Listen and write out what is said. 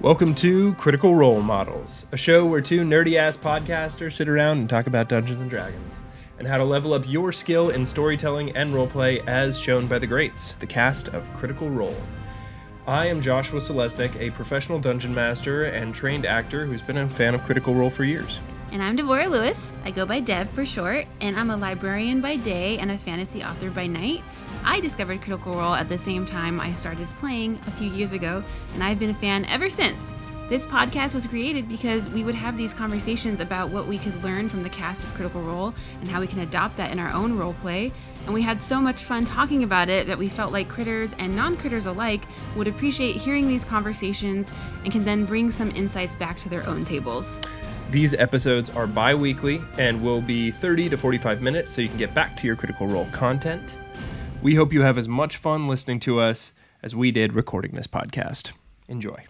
Welcome to Critical Role Models, a show where two nerdy ass podcasters sit around and talk about Dungeons and Dragons and how to level up your skill in storytelling and roleplay as shown by the greats, the cast of Critical Role. I am Joshua Selesnik, a professional dungeon master and trained actor who's been a fan of Critical Role for years. And I'm Devorah Lewis. I go by Dev for short, and I'm a librarian by day and a fantasy author by night. I discovered Critical Role at the same time I started playing a few years ago, and I've been a fan ever since. This podcast was created because we would have these conversations about what we could learn from the cast of Critical Role and how we can adopt that in our own role play. And we had so much fun talking about it that we felt like critters and non critters alike would appreciate hearing these conversations and can then bring some insights back to their own tables. These episodes are bi weekly and will be 30 to 45 minutes so you can get back to your Critical Role content. We hope you have as much fun listening to us as we did recording this podcast. Enjoy.